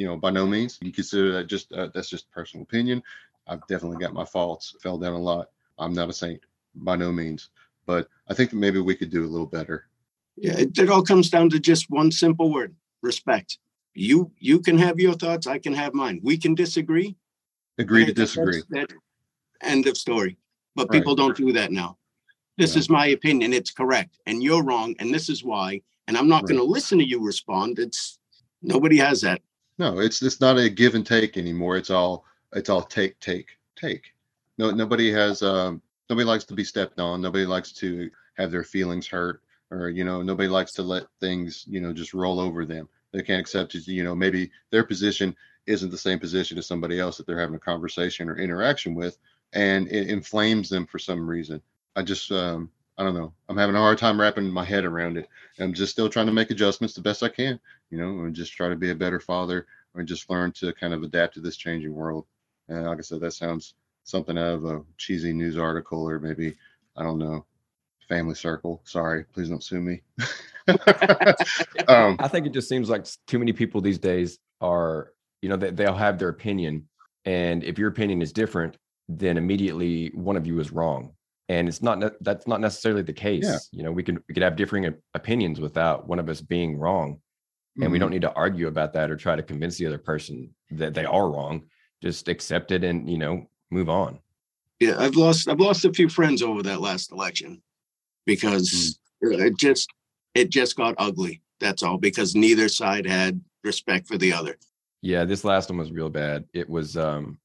D: you know, by no means. You consider that just uh, that's just personal opinion. I've definitely got my faults, fell down a lot. I'm not a saint by no means, but I think that maybe we could do a little better.
B: Yeah, it, it all comes down to just one simple word: respect. You you can have your thoughts, I can have mine. We can disagree.
D: Agree to disagree.
B: That, End of story. But right. people don't do that now. This yeah. is my opinion. It's correct. And you're wrong. And this is why. And I'm not right. going to listen to you respond. It's nobody has that.
D: No, it's it's not a give and take anymore. It's all it's all take, take, take. No, nobody has um nobody likes to be stepped on. Nobody likes to have their feelings hurt or you know nobody likes to let things you know just roll over them they can't accept it you know maybe their position isn't the same position as somebody else that they're having a conversation or interaction with and it inflames them for some reason i just um i don't know i'm having a hard time wrapping my head around it i'm just still trying to make adjustments the best i can you know and just try to be a better father and just learn to kind of adapt to this changing world and like i said that sounds something out of a cheesy news article or maybe i don't know family circle. Sorry, please don't sue me.
A: um, I think it just seems like too many people these days are, you know, they, they'll have their opinion. And if your opinion is different, then immediately one of you is wrong. And it's not that's not necessarily the case. Yeah. You know, we can we could have differing opinions without one of us being wrong. And mm-hmm. we don't mm-hmm. need to argue about that or try to convince the other person that they are wrong. Just accept it and, you know, move on.
B: Yeah, I've lost I've lost a few friends over that last election because mm. it just it just got ugly. That's all because neither side had respect for the other.
A: Yeah, this last one was real bad. It was um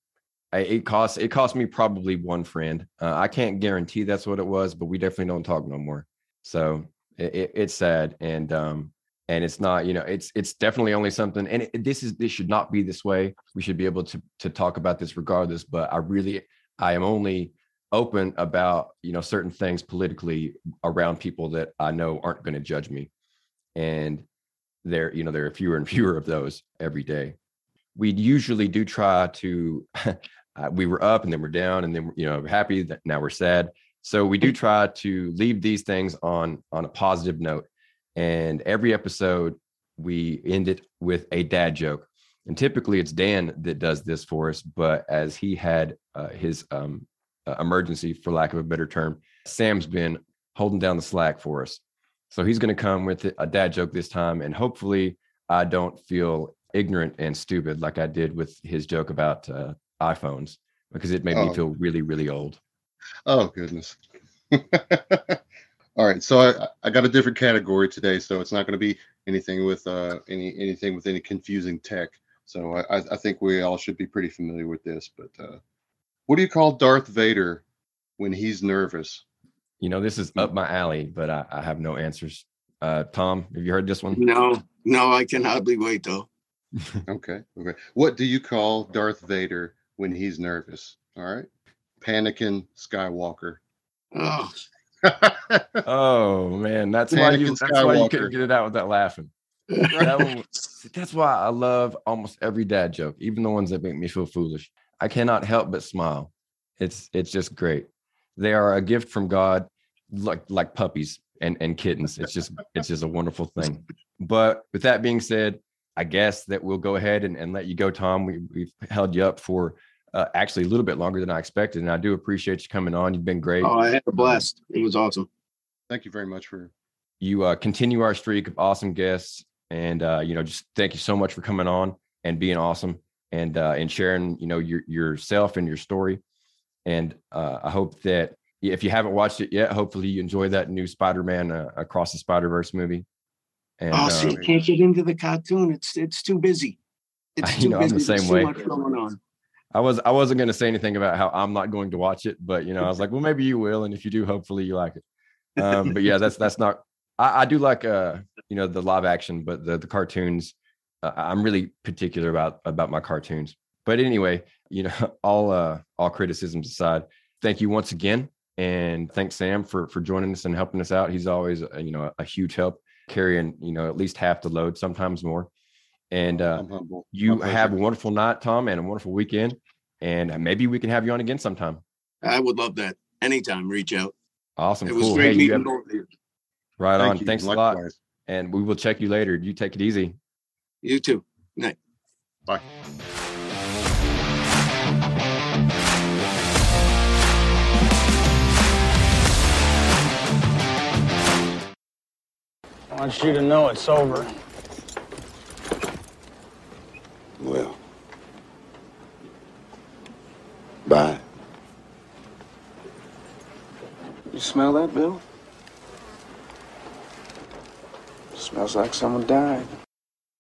A: I, it cost it cost me probably one friend. Uh, I can't guarantee that's what it was, but we definitely don't talk no more. So it, it, it's sad and um and it's not you know it's it's definitely only something and it, this is this should not be this way we should be able to to talk about this regardless but i really i am only open about you know certain things politically around people that I know aren't going to judge me, and there you know there are fewer and fewer of those every day. We usually do try to. uh, we were up and then we're down and then you know happy that now we're sad. So we do try to leave these things on on a positive note, and every episode we end it with a dad joke. And typically it's Dan that does this for us, but as he had uh, his um, uh, emergency, for lack of a better term. Sam's been holding down the slack for us. So he's going to come with a dad joke this time. And hopefully, I don't feel ignorant and stupid like I did with his joke about uh, iPhones because it made oh. me feel really, really old.
D: Oh, goodness. All right, so I, I got a different category today, so it's not going to be anything with uh, any anything with any confusing tech. So I, I think we all should be pretty familiar with this. But uh, what do you call Darth Vader when he's nervous?
A: You know, this is up my alley, but I, I have no answers. Uh, Tom, have you heard this one?
B: No, no, I can hardly wait though.
D: okay, okay. What do you call Darth Vader when he's nervous? All right, Panakin Skywalker.
B: Oh.
A: oh man, that's Panicking why you. That's why you couldn't get it out without laughing. that one, that's why I love almost every dad joke, even the ones that make me feel foolish. I cannot help but smile. It's it's just great. They are a gift from God, like like puppies and and kittens. It's just it's just a wonderful thing. But with that being said, I guess that we'll go ahead and, and let you go, Tom. We we've held you up for uh, actually a little bit longer than I expected, and I do appreciate you coming on. You've been great.
B: Oh, I had a blast. It was awesome.
D: Thank you very much for
A: you. Uh, continue our streak of awesome guests, and uh, you know, just thank you so much for coming on and being awesome and uh, and sharing you know your yourself and your story. And uh, I hope that if you haven't watched it yet, hopefully you enjoy that new Spider-Man uh, Across the Spider-Verse movie.
B: And, oh, see, uh, can't get into the cartoon. It's it's too busy.
A: It's too know, busy. I'm the same way. I was I wasn't going to say anything about how I'm not going to watch it, but you know I was like, well, maybe you will, and if you do, hopefully you like it. Um, but yeah, that's that's not. I, I do like uh you know the live action, but the the cartoons uh, I'm really particular about about my cartoons. But anyway, you know, all uh, all criticisms aside, thank you once again, and thanks Sam for for joining us and helping us out. He's always uh, you know a huge help carrying you know at least half the load, sometimes more. And uh, you have a wonderful night, Tom, and a wonderful weekend. And maybe we can have you on again sometime.
B: I would love that. Anytime, reach out.
A: Awesome.
B: It was cool. great hey, meeting both of.
A: Right Thank on. You. Thanks Likewise. a lot. And we will check you later. You take it easy.
B: You too. Night.
D: Bye.
E: I want you to know it's over.
F: Well. Bye. You smell that, Bill? Smells like someone died.